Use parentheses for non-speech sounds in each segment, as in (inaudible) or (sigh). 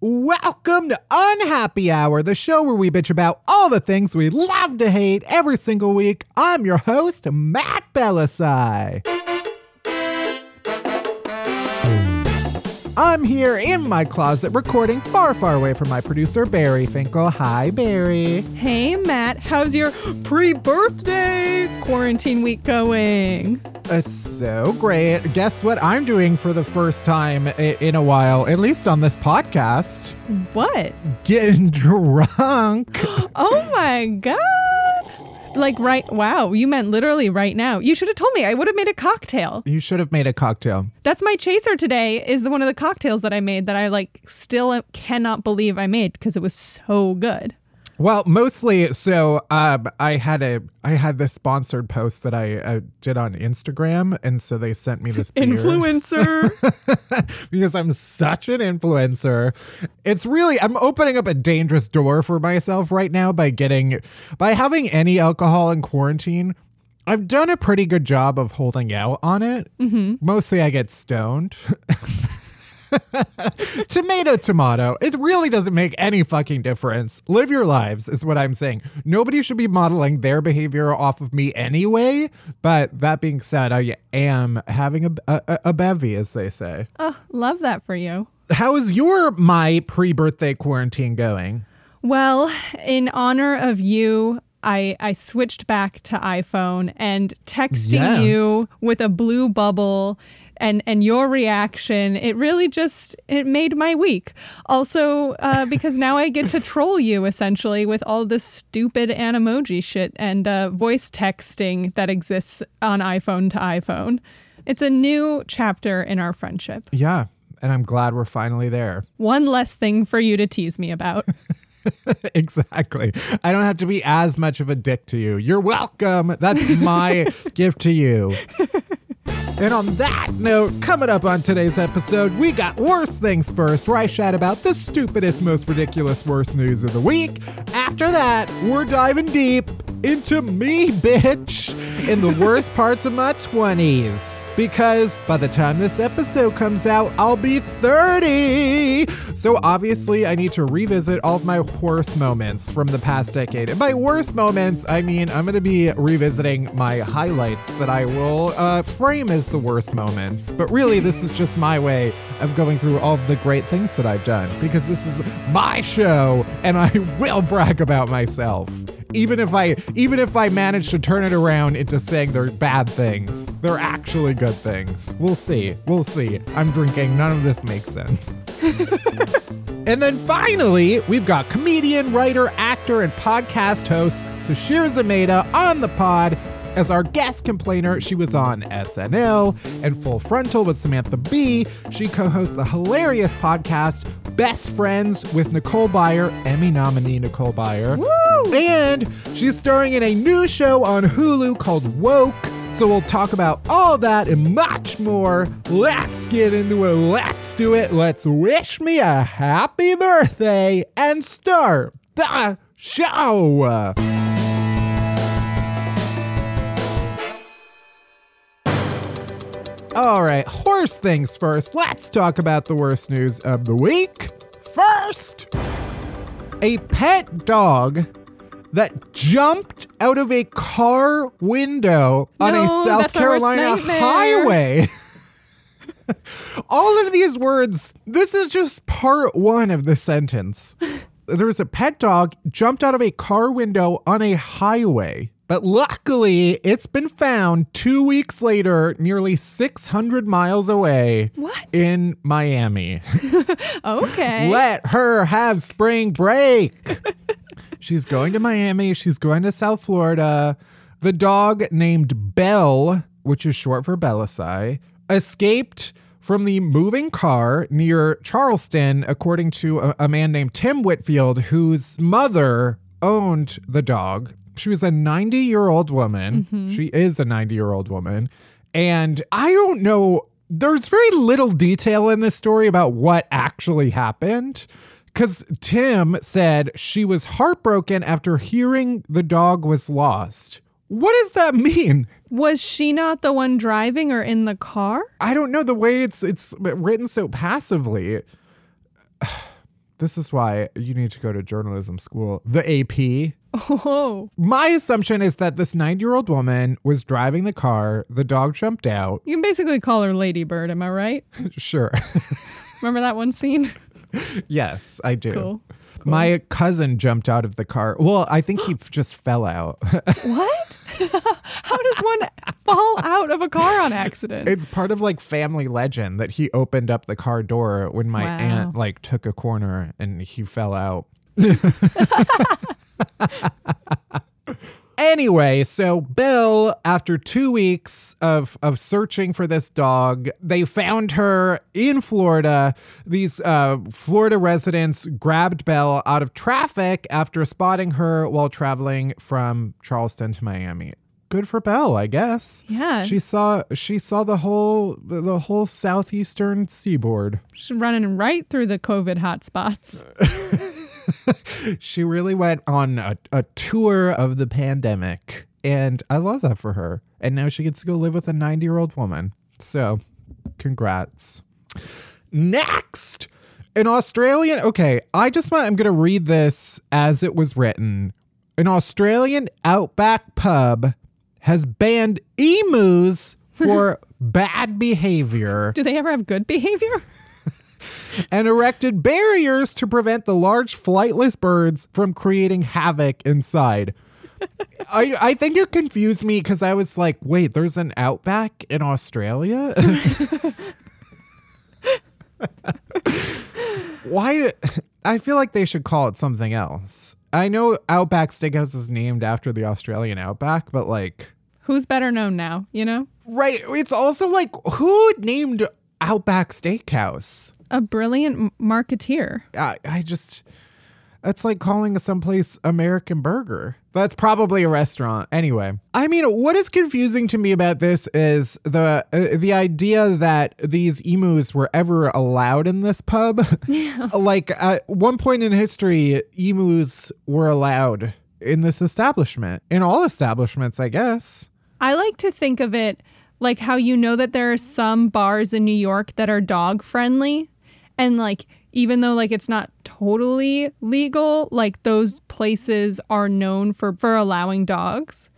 Welcome to Unhappy Hour, the show where we bitch about all the things we love to hate every single week. I'm your host, Matt Bellassai. I'm here in my closet recording far, far away from my producer, Bari Finkel. Hi, Barry. Hey, Matt. How's your pre birthday quarantine week going? It's so great. Guess what I'm doing for the first time in a while, at least on this podcast? What? Getting (laughs) drunk. (gasps) Oh my God. Like, right. Wow. You meant literally right now. You should have told me. I would have made a cocktail. you should have made a cocktail. That's my chaser today, is one of the cocktails that I made that I like still cannot believe I made because it was so good. Well, mostly so um I had a I had this sponsored post that I uh, did on Instagram and so they sent me this Influencer. (laughs) because I'm such an influencer. It's really I'm opening up a dangerous door for myself right now by getting by having any alcohol in quarantine. I've done a pretty good job of holding out on it. Mm-hmm. Mostly I get stoned. (laughs) (laughs) tomato, tomato. It really doesn't make any fucking difference. Live your lives, is what I'm saying. Nobody should be modeling their behavior off of me anyway. But that being said, I am having a, a, a bevy, as they say. oh, love that for you. How is your my pre birthday quarantine going? Well, in honor of you, I, I switched back to iPhone and texting Yes. you with a blue bubble and, and your reaction, it really just it made my week. Also, uh, (laughs) because now I get to troll you essentially with all this stupid Animoji shit and uh, voice texting that exists on iPhone to iPhone. It's a new chapter in our friendship. Yeah. And I'm glad we're finally there. One less thing for you to tease me about. (laughs) (laughs) exactly. I don't have to be as much of a dick to you. You're welcome. That's my (laughs) gift to you. And on that note, coming up on today's episode, we got Worst Things First, where I chat about the stupidest, most ridiculous, worst news of the week. After that, we're diving deep into me, bitch, in the worst parts of my 20s. Because by the time this episode comes out, I'll be 30. So obviously, I need to revisit all of my worst moments from the past decade. And by worst moments, I mean I'm going to be revisiting my highlights that I will uh, frame as the worst moments. But really, this is just my way of going through all of the great things that I've done because this is my show and I (laughs) will brag about myself. Even if I even if I manage to turn it around into saying they're bad things, they're actually good things. We'll see. We'll see. I'm drinking. None of this makes sense. (laughs) And then finally, we've got comedian, writer, actor, and podcast host Sasheer Zamata on the pod. As our guest complainer, she was on SNL and Full Frontal with Samantha Bee. She co hosts the hilarious podcast Best Friends with Nicole Byer, Emmy nominee Nicole Byer. And she's starring in a new show on Hulu called Woke. So we'll talk about all that and much more. Let's get into it. Let's do it. Let's wish me a happy birthday and start the show. All right, Worst Things First. Let's talk about the worst news of the week. First, a pet dog that jumped out of a car window on a No, South that's my worst Carolina highway. (laughs) All of these words, this is just part one of the sentence. There was a pet dog jumped out of a car window on a highway. But luckily, it's been found two weeks later, nearly 600 miles away What? in Miami. (laughs) Okay. Let her have spring break. (laughs) She's going to Miami. She's going to South Florida. The dog named Belle, which is short for Bellassai, escaped from the moving car near Charleston, according to a, a man named Tim Whitfield, whose mother owned the dog. She was a 90 year old woman. Mm-hmm. She is a 90 year old woman. And I don't know, there's very little detail in this story about what actually happened. Because Tim said she was heartbroken after hearing the dog was lost. What does that mean? Was she not the one driving or in the car? I don't know the way it's it's written so passively. (sighs) This is why you need to go to journalism school, the AP. Oh, My assumption is that this 90 year old woman was driving the car. The dog jumped out. you can basically call her Ladybird, am I right? (laughs) Sure. (laughs) Remember that one scene? yes, I do. Cool. My cousin jumped out of the car. Well, I think he (gasps) just fell out. (laughs) What? How does one fall out of a car on accident? it's part of like family legend that he opened up the car door when my Wow. aunt like took a corner and he fell out. Anyway, so Bill, after two weeks of of searching for this dog, they found her in Florida. These uh, Florida residents grabbed Belle out of traffic after spotting her while traveling from Charleston to Miami. Good for Belle, I guess. Yeah. she saw she saw the whole the whole southeastern seaboard. She's running right through the COVID hotspots. (laughs) (laughs) she really went on a, a tour of the pandemic and i love that for her. And now she gets to go live with a 90 year old woman. So congrats. Next! An australian okay i just want i'm gonna read this as it was written. An australian outback pub has banned emus for (laughs) bad behavior. Do they ever have good behavior? And erected barriers to prevent the large flightless birds from creating havoc inside. I I think you confused me because I was like, wait, there's an outback in Australia? (laughs) Why? I feel like they should call it something else. I know Outback Steakhouse is named after the Australian outback, but like, Who's better known now, you know? right? It's also like, who named Outback Steakhouse? A brilliant marketeer. I, I just it's like calling someplace American Burger. That's probably a restaurant. Anyway, I mean, what is confusing to me about this is the uh, the idea that these emus were ever allowed in this pub. (laughs) Yeah. like at one point in history, emus were allowed in this establishment. In all establishments, I guess. I like to think of it like how you know that there are some bars in New York that are dog friendly and like even though like it's not totally legal, like those places are known for for allowing dogs.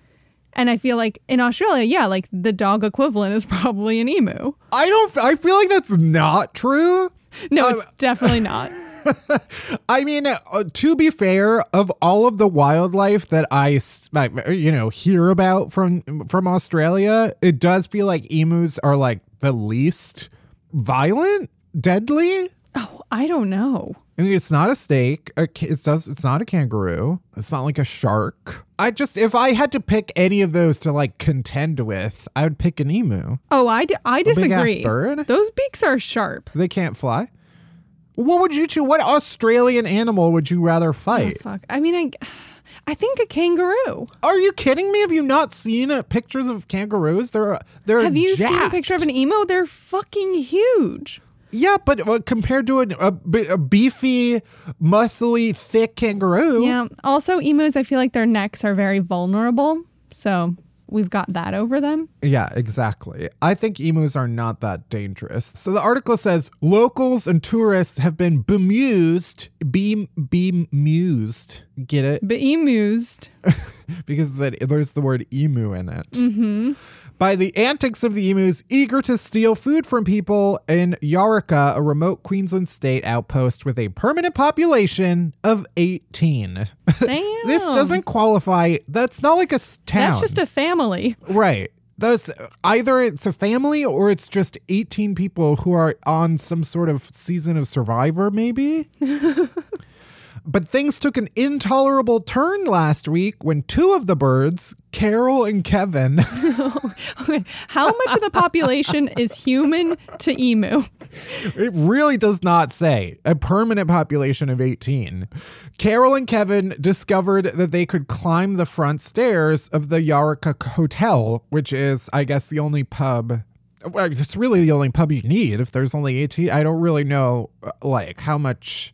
And I feel like in Australia, yeah, like the dog equivalent is (laughs) probably an emu. I don't I feel like that's not true. No, it's definitely not. (laughs) I mean, uh, to be fair, of all of the wildlife that I, you know, hear about from from Australia, it does feel like emus are like the least violent, deadly. Oh, I don't know. I mean, it's not a snake. It does. It's not a kangaroo. It's not like a shark. I just, if I had to pick any of those to like contend with, I would pick an emu. Oh, I, d- I disagree. bird? Those beaks are sharp. They can't fly. What would you choose? What Australian animal would you rather Oh, fight? fuck. I mean, I, I think a kangaroo. Are you kidding me? Have you not seen uh, pictures of kangaroos? They're they're Have you seen a picture of an emo? They're fucking huge. Yeah, but uh, compared to an, a, a beefy, muscly, thick kangaroo, Yeah. Also, emus, I feel like their necks are very vulnerable. So we've got that over them. Yeah, exactly. I think emus are not that dangerous. So the article says locals and tourists have been bemused, be bemused. Get it? Bemused. (laughs) because the, there's the word emu in it. Mm-hmm. By the antics of the emus eager to steal food from people in Yaraka, a remote Queensland state outpost with a permanent population of 18. (laughs) Damn. this doesn't qualify. That's not like a town. That's just a family. right. Those either it's a family or it's just 18 people who are on some sort of season of Survivor, maybe. (laughs) But things took an intolerable turn last week when two of the birds, Carol and Kevin, (laughs) (laughs) How much of the population is human to emu? it really does not say, a permanent population of 18. Carol and Kevin discovered that they could climb the front stairs of the Yaraka Hotel, which is, I guess, the only pub. Well, it's really the only pub you need if there's only 18. I don't really know, uh, like, how much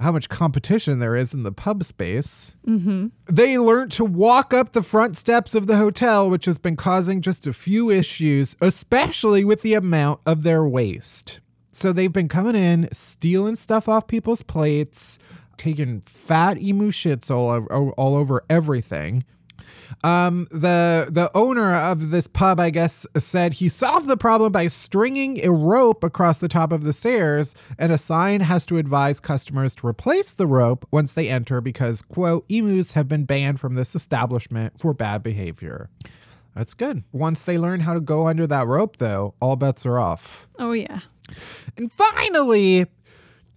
how much competition there is in the pub space. Mm-hmm. They learned to walk up the front steps of the hotel, which has been causing just a few issues, especially with the amount of their waste. So they've been coming in, stealing stuff off people's plates, taking fat emu shits all over, all over everything. Um, the the owner of this pub, I guess, said he solved the problem by stringing a rope across the top of the stairs, and a sign has to advise customers to replace the rope once they enter because, quote, emus have been banned from this establishment for bad behavior. That's good. Once they learn how to go under that rope, though, all bets are off. Oh, yeah. And finally,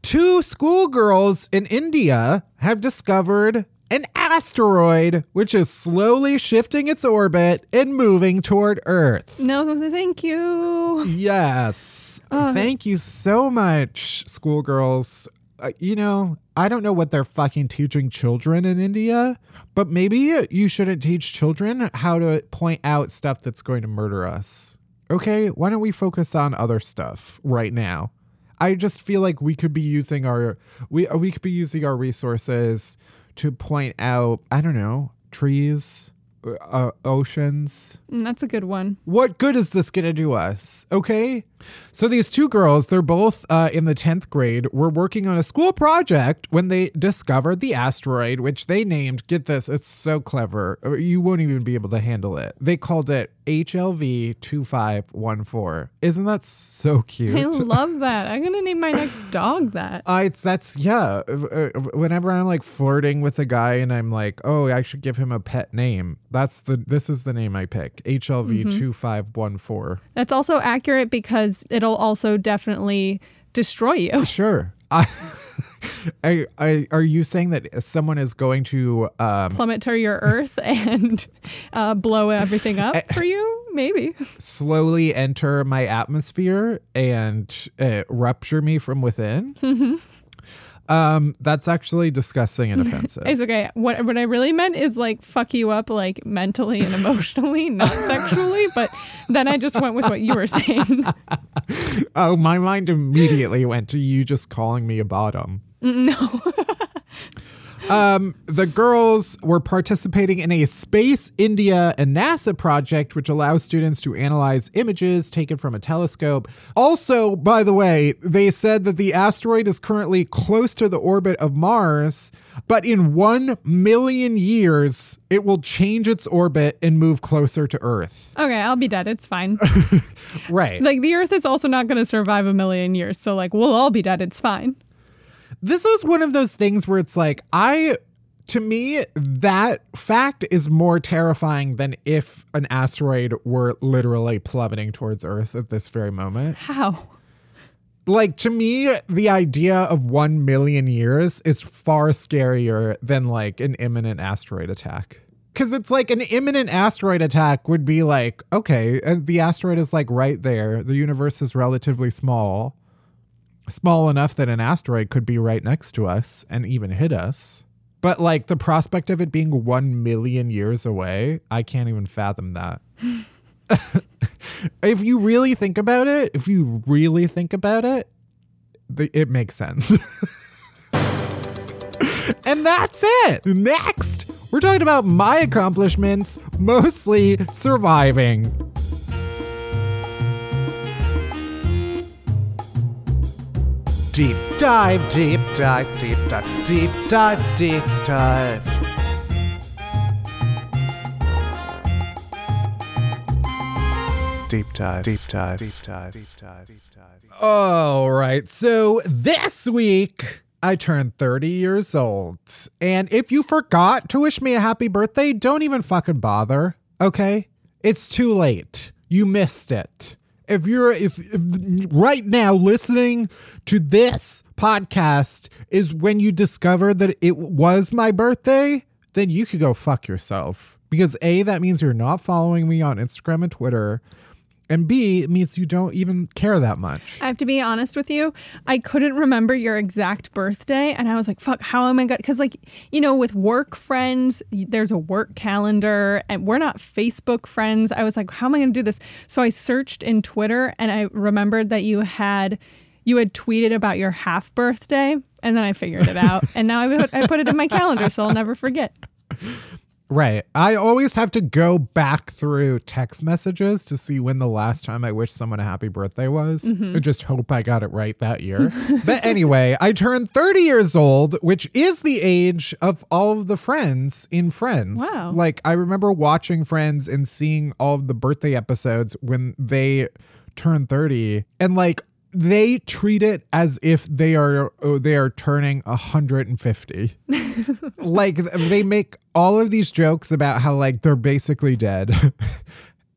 two schoolgirls in India have discovered an asteroid which is slowly shifting its orbit and moving toward Earth. No, thank you. Yes. Thank you so much, schoolgirls. Uh, you know, I don't know what they're fucking teaching children in India, but maybe you shouldn't teach children how to point out stuff that's going to murder us. Okay, why don't we focus on other stuff right now? I just feel like we could be using our we we could be using our resources to point out, I don't know, trees, uh, oceans, Mm, That's a good one. what good is this going to do us? Okay. So these two girls, they're both uh, in the 10th grade, were working on a school project when they discovered the asteroid, which they named, get this, it's so clever. uh, You won't even be able to handle it. They called it HLV 2514. Isn't that so cute? I love that. I'm going to name my next dog that. I it's that's yeah. uh, uh, Whenever I'm like flirting with a guy and I'm like, oh, I should give him a pet name. That's the this is the name I pick. HLV two five one four. That's also accurate because it'll also definitely destroy you. (laughs) Sure. I, (laughs) I, I, are you saying that someone is going to um, Plummet to your earth (laughs) and uh, blow everything up for you? Maybe. slowly enter my atmosphere and uh, rupture me from within? Um, that's actually disgusting and (laughs) offensive. It's okay. What what I really meant is like fuck you up like mentally and emotionally, (laughs) not sexually. But then I just went with what you were saying. (laughs) oh, my mind immediately went to you just calling me a bottom. no. Um, the girls were participating in a Space India and NASA project, which allows students to analyze images taken from a telescope. Also, by the way, they said that the asteroid is currently close to the orbit of Mars, but in one million years, it will change its orbit and move closer to Earth. Okay, I'll be dead. It's fine. (laughs) (laughs) Right. Like the Earth is also not going to survive a million years, so like we'll all be dead. It's fine. This is one of those things where it's like I to me that fact is more terrifying than if an asteroid were literally plummeting towards earth at this very moment. How? like to me the idea of 1 million years is far scarier than like an imminent asteroid attack. Because it's like an imminent asteroid attack would be like okay uh, the asteroid is like right there. The universe is relatively small small enough that an asteroid could be right next to us and even hit us. But like the prospect of it being 1 million years away, I can't even fathom that. (laughs) if you really think about it, if you really think about it, it makes sense. (laughs) and that's it. Next, we're talking about my accomplishments, mostly surviving. Deep dive, deep dive, deep dive, deep dive, deep dive. Deep dive, deep dive, deep dive, deep dive, deep dive. All right, so this week I turned 30 years old. And if you forgot to wish me a happy birthday, don't even fucking bother, okay? It's too late. You missed it. If you're if, if right now listening to this podcast is when you discover that it was my birthday, then you could go fuck yourself. Because A, that means you're not following me on Instagram and Twitter. And B, it means you don't even care that much. I have to be honest with you. I couldn't remember your exact birthday. And I was like, fuck, how am I going to? Because, like, you know, with work friends, there's a work calendar and we're not Facebook friends. I was like, how am I going to do this? So I searched in Twitter and I remembered that you had. You had tweeted about your half birthday, and then I figured it out, and now I put, I put it in my calendar, so I'll never forget. (laughs) Right. I always have to go back through text messages to see when the last time I wished someone a happy birthday was. Mm-hmm. I just hope I got it right that year. (laughs) but anyway, I turned 30 years old, which is the age of all of the friends in Friends. Wow. Like, I remember watching Friends and seeing all of the birthday episodes when they turned 30. And like, they treat it as if they are oh, they are turning 150 (laughs) like they make all of these jokes about how like they're basically dead. (laughs)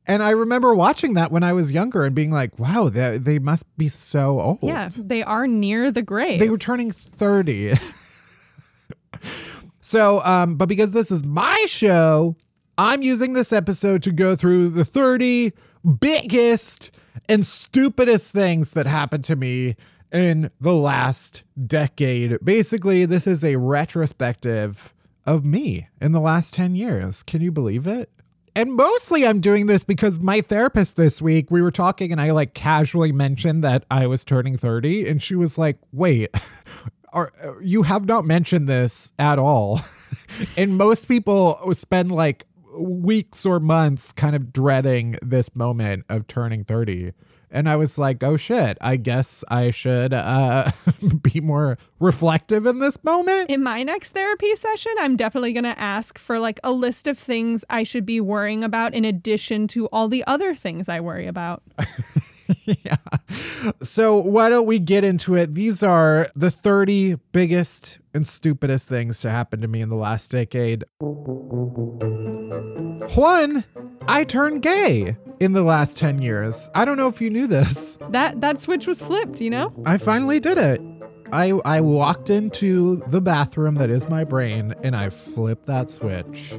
And i remember watching that when i was younger and being like wow they, they must be so old. Yeah, they are near the grave. they were turning 30 (laughs) so um but because this is my show i'm using this episode to go through the 30 biggest and stupidest things that happened to me in the last decade. Basically this is a retrospective of me in the last 10 years. Can you believe it? And mostly I'm doing this because my therapist this week, we were talking and I like casually mentioned that I was turning 30 and she was like, "Wait, (laughs) are uh, you have not mentioned this at all." (laughs) and most people spend like weeks or months kind of dreading this moment of turning 30. And I was like, "Oh shit, I guess I should uh (laughs) be more reflective in this moment." in my next therapy session, I'm definitely going to ask for like a list of things I should be worrying about in addition to all the other things I worry about. (laughs) (laughs) yeah. So why don't we get into it? These are the 30 biggest and stupidest things to happen to me in the last decade. One, I turned gay in the last 10 years. I don't know if you knew this. That that switch was flipped, you know? I finally did it. I I walked into the bathroom that is my brain and I flipped that switch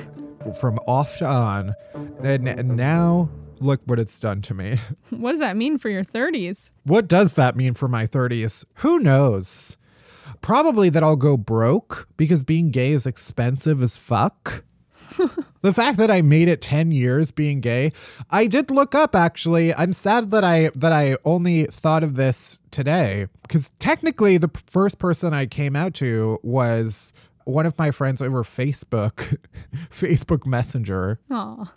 (laughs) from off to on. And, and now look what it's done to me. (laughs) What does that mean for your 30s? What does that mean for my 30s? Who knows? Probably that I'll go broke because being gay is expensive as fuck. (laughs) the fact that I made it 10 years being gay, I did look up actually. I'm sad that I that I only thought of this today because technically the first person I came out to was one of my friends over Facebook, (laughs) Facebook Messenger. Aw.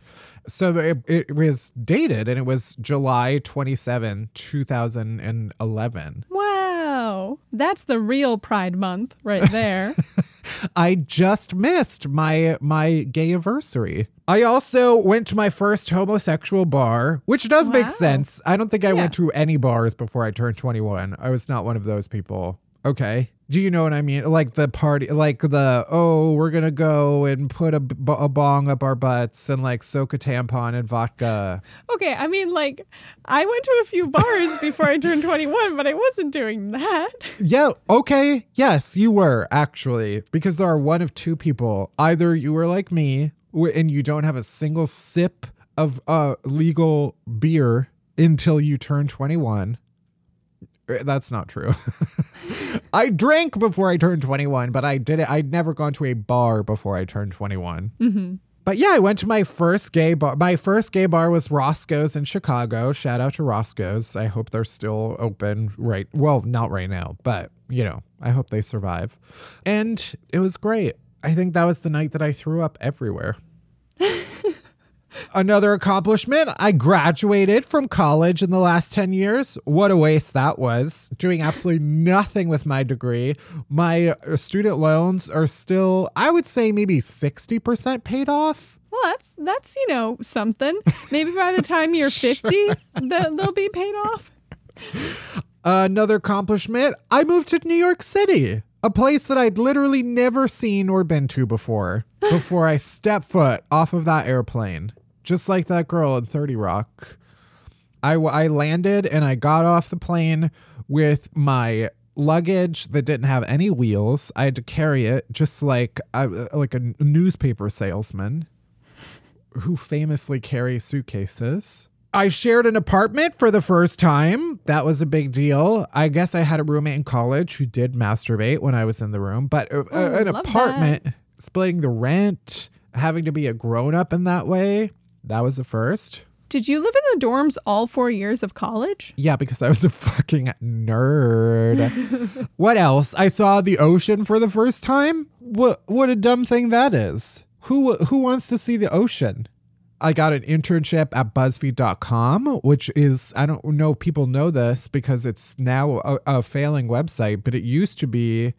So it, it was dated and it was July 27, 2011. Wow. That's the real Pride Month right there. (laughs) I just missed my my gay anniversary. I also went to my first homosexual bar, which does make sense. I don't think I Yeah. went to any bars before I turned 21. I was not one of those people. Okay. Do you know what I mean? Like the party, like the, oh, we're to go and put a, b- a bong up our butts and like soak a tampon in vodka. okay, I mean, like, I went to a few bars (laughs) before I turned 21, but I wasn't doing that. Yeah, okay. Yes, you were actually, because there are one of two people. Either you were like me and you don't have a single sip of uh, legal beer until you turn 21. Uh, That's not true. (laughs) I drank before I turned 21, but I did it. I'd never gone to a bar before I turned 21. hmm But yeah, I went to my first gay bar. My first gay bar was Roscoe's in Chicago. Shout out to Roscoe's. I hope they're still open right. Well, not right now, but you know, I hope they survive. And it was great. I think that was the night that I threw up everywhere. (laughs) Another accomplishment, I graduated from college in the last 10 years. What a waste that was. Doing absolutely nothing with my degree. My uh, student loans are still, I would say, maybe 60% paid off. Well, that's that's you know something. Maybe by the time you're (laughs) 50, they- they'll be paid off. Another accomplishment, I moved to New York City, a place that I'd literally never seen or been to before, before I stepped foot off of that airplane. Just like that girl in 30 Rock. I, I landed and I got off the plane with my luggage that didn't have any wheels. I had to carry it just like I, like a newspaper salesman who famously carries suitcases. I shared an apartment for the first time. That was a big deal. I guess I had a roommate in college who did masturbate when I was in the room, but uh, Oh, an apartment, splitting the rent, having to be a grown up in that way, that was the first. Did you live in the dorms all four years of college? Yeah, because I was a fucking nerd. (laughs) what else? I saw the ocean for the first time. What what a dumb thing that is. Who who wants to see the ocean? I got an internship at BuzzFeed.com, which is, I don't know if people know this because it's now a, a failing website, but it used to be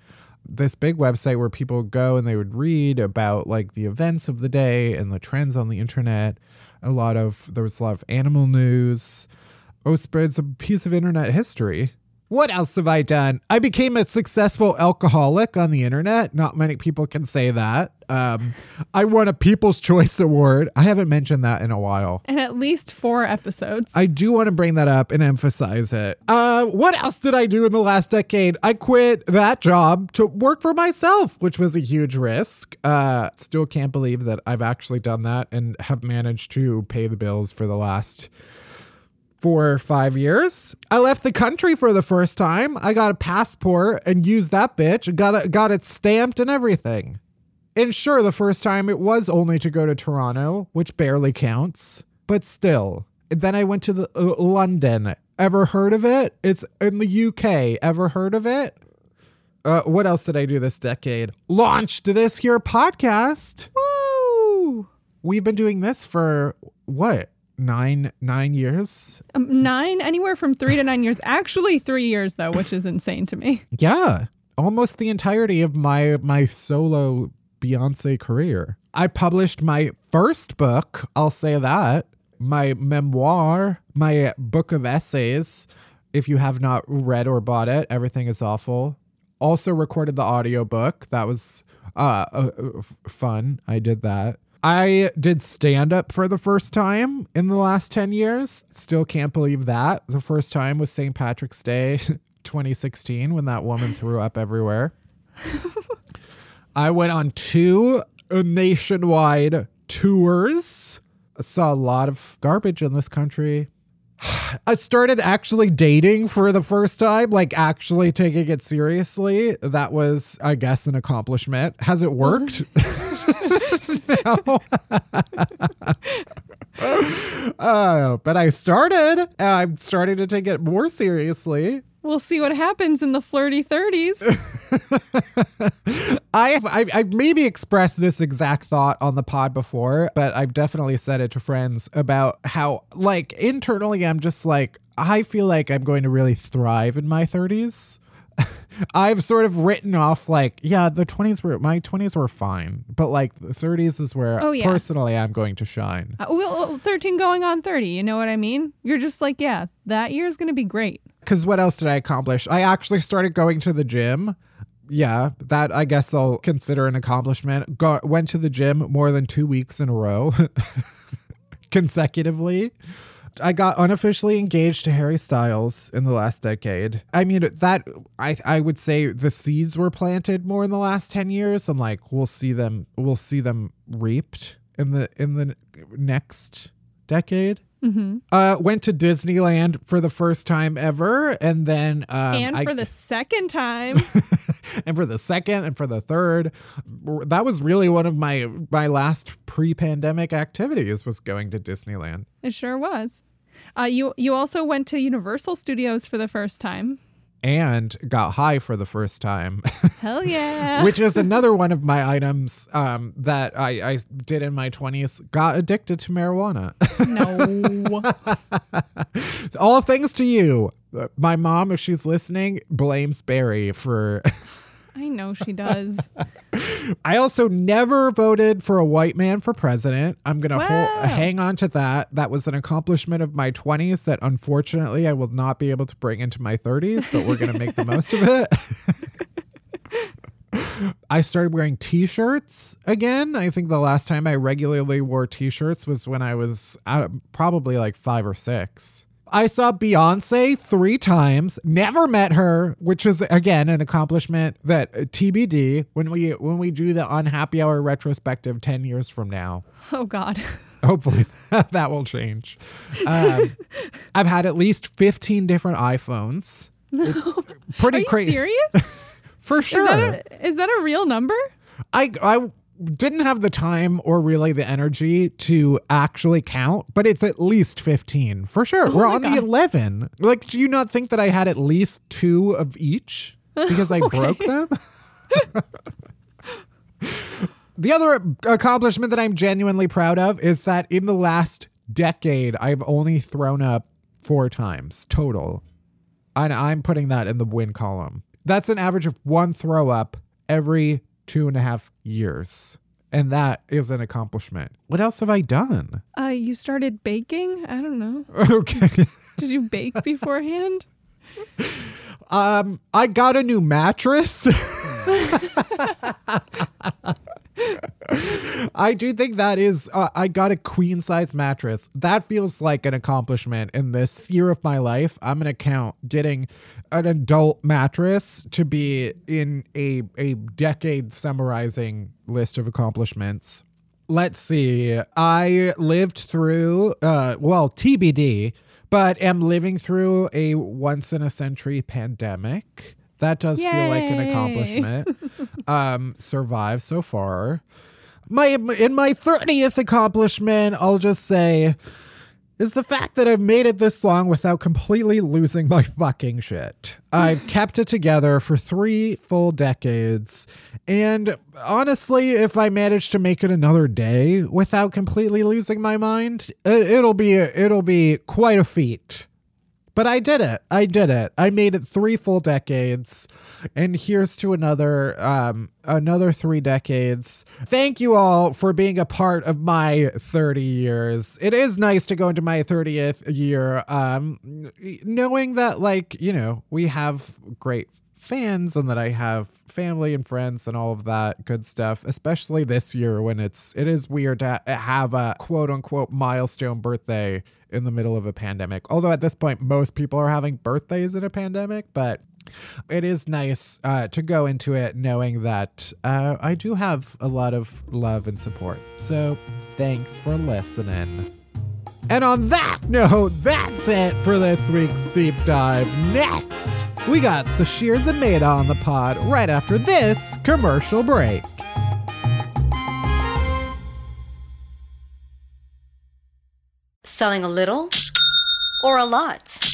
this big website where people would go and they would read about like the events of the day and the trends on the internet. A lot of, there was a lot of animal news. Oh, spreads a piece of internet history. What else have I done? I became a successful alcoholic on the internet. Not many people can say that. Um, I won a People's Choice Award. I haven't mentioned that in a while. And at least four episodes. I do want to bring that up and emphasize it. Uh, what else did I do in the last decade? I quit that job to work for myself, which was a huge risk. Uh, still can't believe that I've actually done that and have managed to pay the bills for the last four or five years. I left the country for the first time. I got a passport and used that bitch. Got it, got it stamped and everything. And sure, the first time it was only to go to Toronto, which barely counts, but still. And then I went to the uh, London. Ever heard of it? It's in the UK. Ever heard of it? Uh, what else did I do this decade? Launched this here podcast. Woo! We've been doing this for what? Nine nine years? Um, nine, anywhere from three to nine years. (laughs) Actually, three years though, which is insane to me. Yeah, almost the entirety of my my solo Beyonce career. I published my first book, I'll say that, my memoir, my book of essays. If you have not read or bought it, everything is awful. Also recorded the audiobook. That was uh, uh, f- fun. I did that. I did stand up for the first time in the last 10 years. Still can't believe that. The first time was St. Patrick's Day (laughs) 2016 when that woman threw up everywhere. (laughs) I went on two nationwide tours. I saw a lot of garbage in this country. (sighs) I started actually dating for the first time, like actually taking it seriously. That was, I guess, an accomplishment. Has it worked? (laughs) (laughs) no. uh, (laughs) but I started. and I'm starting to take it more seriously. We'll see what happens in the flirty 30s. (laughs) I've, I've, I've maybe expressed this exact thought on the pod before, but I've definitely said it to friends about how, like, internally, I'm just like, I feel like I'm going to really thrive in my 30s. (laughs) I've sort of written off, like, yeah, the 20s were, my 20s were fine, but like the 30s is where Oh, yeah. personally I'm going to shine. Uh, well, 13 going on 30, you know what I mean? You're just like, yeah, that year's going to be great. Because what else did I accomplish? I actually started going to the gym. Yeah, that I guess I'll consider an accomplishment. Go, went to the gym more than two weeks in a row, (laughs) consecutively. I got unofficially engaged to Harry Styles in the last decade. I mean, that I I would say the seeds were planted more in the last ten years, and like we'll see them we'll see them reaped in the in the next decade. Hmm Uh, went to Disneyland for the first time ever, and then um, and I- for the second time, (laughs) and for the second and for the third. That was really one of my my last pre-pandemic activities was going to Disneyland. it sure was. Uh, you you also went to Universal Studios for the first time. And got high for the first time, (laughs) Hell yeah! which is another one of my items um, that I, I did in my 20s. Got addicted to marijuana. no. (laughs) All thanks to you. My mom, if she's listening, blames Bari for (laughs) I know she does. (laughs) I also never voted for a white man for president. I'm going to Wow. hang on to that. That was an accomplishment of my 20s that unfortunately I will not be able to bring into my 30s, but we're going to make the most of it. (laughs) I started wearing t-shirts again. I think the last time I regularly wore t-shirts was when I was out, probably like 5 or 6. I saw Beyonce three times. Never met her, which is again an accomplishment that uh, TBD when we when we do the unhappy hour retrospective ten years from now. Oh God. (laughs) Hopefully (laughs) that will change. Um, (laughs) I've had at least fifteen different iPhones. It's pretty Are you crazy serious? for Is sure. that a, is that a real number? I I didn't have the time or really the energy to actually count, but it's at least 15 for sure. Oh We're Oh my on the 11. Like, do you not think that I had at least two of each because I (laughs) broke them? (laughs) the other accomplishment that I'm genuinely proud of is that in the last decade, I've only thrown up four times total. And I'm putting that in the win column. That's an average of one throw up every two and a half years. And that is an accomplishment. What else have I done? Uh, you started baking? I don't know. (laughs) Okay. Did you bake beforehand? (laughs) Um, I got a new mattress. (laughs) I do think that is. Uh, I got a queen size mattress. That feels like an accomplishment in this year of my life. I'm gonna count getting an adult mattress to be in a a decade summarizing list of accomplishments. Let's see. I lived through, uh, well, TBD, but am living through a once in a century pandemic. That does feel like an accomplishment. (laughs) um, survived so far. My in my 30th accomplishment, I'll just say is the fact that I've made it this long without completely losing my fucking shit. I've (laughs) kept it together for three full decades. And honestly, if I manage to make it another day without completely losing my mind, it, it'll be it'll be quite a feat. But I did it. I did it. I made it three full decades. And here's to another um another 3 decades. Thank you all for being a part of my 30 years. It is nice to go into my 30th year um knowing that like, you know, we have great fans and that I have family and friends and all of that good stuff, especially this year when it's it is weird to have a quote unquote milestone birthday in the middle of a pandemic. Although at this point most people are having birthdays in a pandemic, but it is nice uh, to go into it knowing that uh, I do have a lot of love and support. So thanks for listening. And on that note, that's it for this week's deep dive. Next, we got Sasheer Zamata on the pod right after this commercial break. Selling a little or a lot?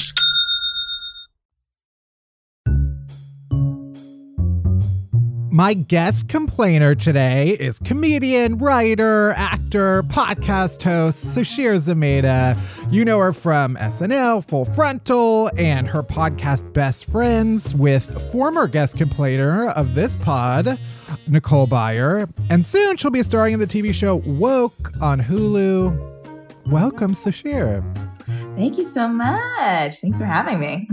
My guest complainer today is comedian, writer, actor, podcast host Sasheer Zamata. You know her from SNL, Full Frontal, and her podcast Best Friends with former guest complainer of this pod, Nicole Byer. And soon she'll be starring in the TV show Woke on Hulu. Welcome, Sasheer. Thank you so much. Thanks for having me.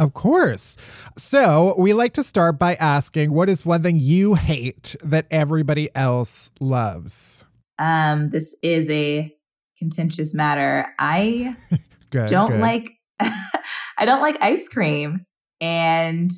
Of course. So we like to start by asking what is one thing you hate that everybody else loves? Um, this is a contentious matter. I (laughs) Good. don't good. like (laughs) I don't like ice cream and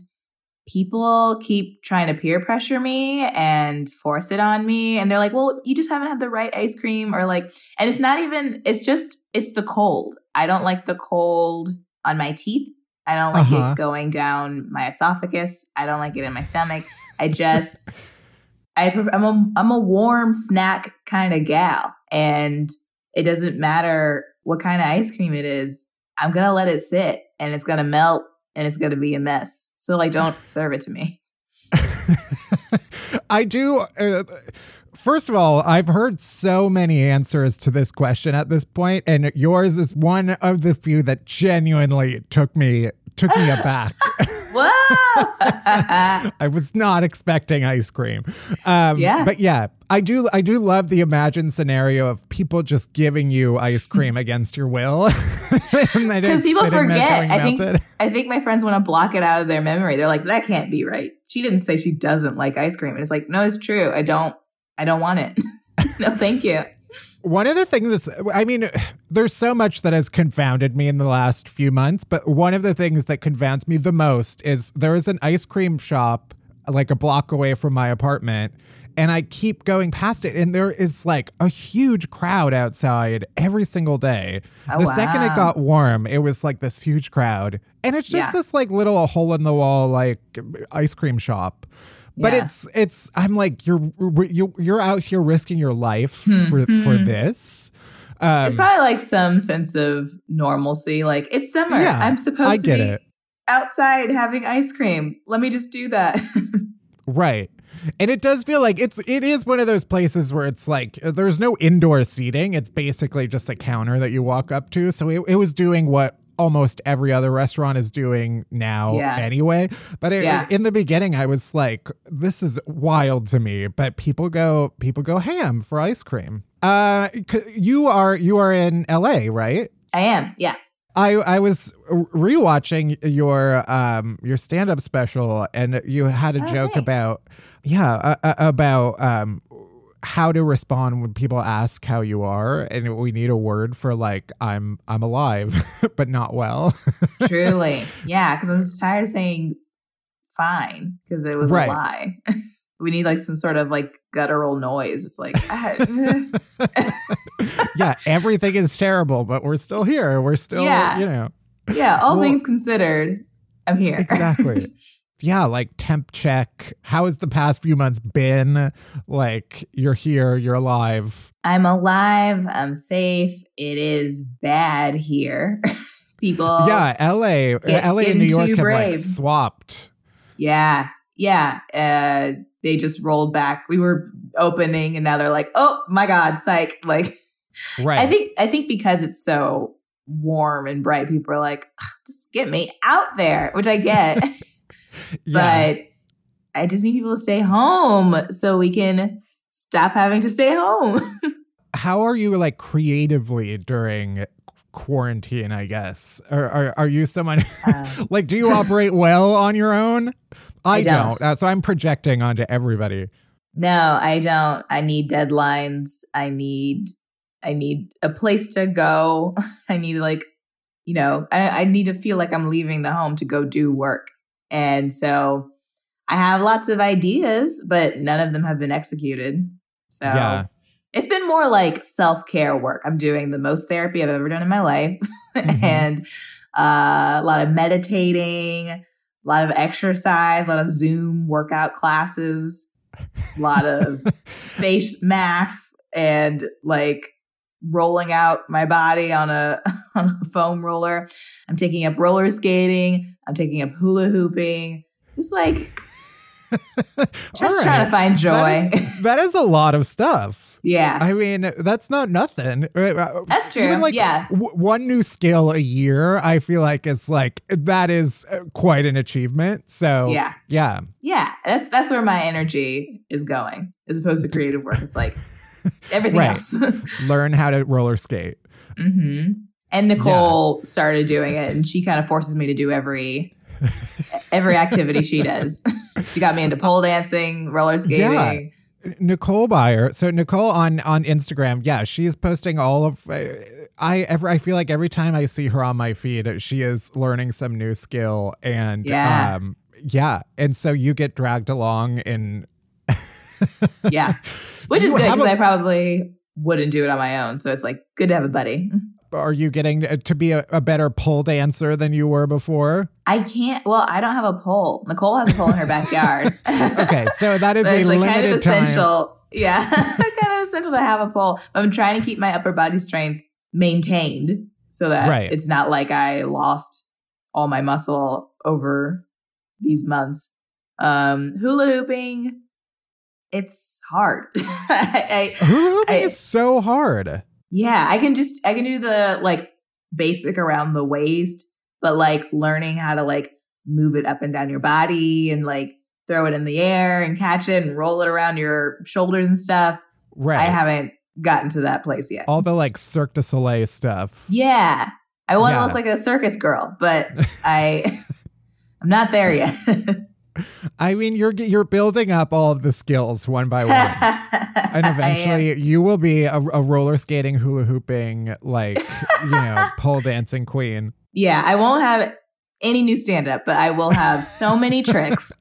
people keep trying to peer pressure me and force it on me and they're like, "Well, you just haven't had the right ice cream or like and it's not even it's just it's the cold. I don't like the cold on my teeth. I don't like Uh-huh. it going down my esophagus. I don't like it in my stomach. I just (laughs) I pref- I'm a I'm a warm snack kind of gal, and it doesn't matter what kind of ice cream it is. I'm gonna let it sit, and it's gonna melt, and it's gonna be a mess. So like, don't serve it to me. (laughs) I do. Uh, first of all, I've heard so many answers to this question at this point, and yours is one of the few that genuinely took me took me aback. (laughs) Whoa! (laughs) I was not expecting ice cream. Um, Yeah. but yeah, I do. I do love the imagined scenario of people just giving you ice cream against your will, (laughs) Because people forget. I think I think my friends want to block it out of their memory. They're like, that can't be right. She didn't say she doesn't like ice cream, and it's like, no, it's true. I don't. I don't want it. (laughs) no, thank you. One of the things that's, I mean, there's so much that has confounded me in the last few months, but one of the things that confounds me the most is there is an ice cream shop like a block away from my apartment. And I keep going past it, and there is like a huge crowd outside every single day. Oh, the second it got warm, it was like this huge crowd. And it's just Yeah. this like little hole in the wall, like ice cream shop. But Yeah. it's it's I'm like you're you you're out here risking your life for for this. Um, It's probably like some sense of normalcy. Like it's summer. Yeah, I'm supposed to be it. outside having ice cream. Let me just do that. (laughs) right. And it does feel like it's it is one of those places where it's like there's no indoor seating. It's basically just a counter that you walk up to. So it, it was doing what almost every other restaurant is doing now Yeah. anyway. But it, Yeah. in the beginning I was like this is wild to me, but people go people go ham for ice cream. Uh you are you are in LA, right? I am. Yeah. I I was rewatching your um your stand up special and you had a Oh, joke about yeah uh, uh, about um how to respond when people ask how you are and we need a word for like I'm I'm alive (laughs) but not well. (laughs) Truly. yeah. Because I'm just tired of saying fine because it was Right. a lie. (laughs) we need like some sort of like guttural noise. It's like, ah, yeah, everything is terrible but we're still here. We're still Yeah. you know. yeah, all Well- things considered, I'm here. Exactly. Yeah, like temp check. How has the past few months been? Like you're here, you're alive. I'm alive. I'm safe. It is bad here. (laughs) People. yeah, LA, get- LA and New York have like swapped. Yeah. Yeah. Uh, they just rolled back. We were opening and now they're like, oh my God, psych. (laughs) Like, Right. I think, I think because it's so warm and bright, people are like, just get me out there, which I get. (laughs) yeah. but I just need people to stay home so we can stop having to stay home. (laughs) how are you like creatively during quarantine, I guess? Or are, are you someone Uh, (laughs) like do you (laughs) operate well on your own? I, I don't. don't. Uh, so I'm projecting onto everybody. No, I don't. I need deadlines. I need I need a place to go. I need like, you know, I, I need to feel like I'm leaving the home to go do work. And so I have lots of ideas, but none of them have been executed. So Yeah. it's been more like self-care work. I'm doing the most therapy I've ever done in my life. (laughs) Mhm. and uh, a lot of meditating, a lot of exercise, a lot of Zoom workout classes, a lot of (laughs) face masks and like rolling out my body on a (laughs) on a foam roller. I'm taking up roller skating. I'm taking up hula hooping. Just like (laughs) just All trying to find joy. That is, (laughs) that is a lot of stuff. yeah. I mean, that's not nothing. Uh, That's true. Even like Yeah. w- one new skill a year, I feel like it's like that is uh, quite an achievement. So Yeah. yeah, Yeah. That's that's where my energy is going as opposed to creative work. It's like (laughs) everything Right. else. (laughs) learn how to roller skate. hmm And Nicole started doing it, and she kind of forces me to do every (laughs) every activity she does. she got me into pole dancing, roller skating. Nicole Byer. So Nicole on on Instagram, yeah, she is posting all of. Uh, I ever I feel like every time I see her on my feed, she is learning some new skill, and Yeah. um, yeah, and so you get dragged along in. Yeah. (laughs) Which is good because a- I probably wouldn't do it on my own. So it's like good to have a buddy. Are you getting to be a, a better pole dancer than you were before? I can't. Well, I don't have a pole. Nicole has a pole in her backyard. (laughs) Okay, so that is So a like limited kind of time. essential. Yeah, (laughs) kind of essential to have a pole. I'm trying to keep my upper body strength maintained so that Right. it's not like I lost all my muscle over these months. Um, hula hooping, it's hard. (laughs) I, Hula hooping I- is so hard. yeah, I can just I can do the like basic around the waist, but like learning how to like move it up and down your body and like throw it in the air and catch it and roll it around your shoulders and stuff. Right. I haven't gotten to that place yet. all the like Cirque du Soleil stuff. yeah. I want to Yeah. look like a circus girl, but I (laughs) I'm not there yet. (laughs) I mean, you're you're building up all of the skills one by one. (laughs) and eventually you will be a, a roller skating, hula hooping, like you know, (laughs) pole dancing queen. yeah, I won't have any new stand up, but I will have so many (laughs) tricks.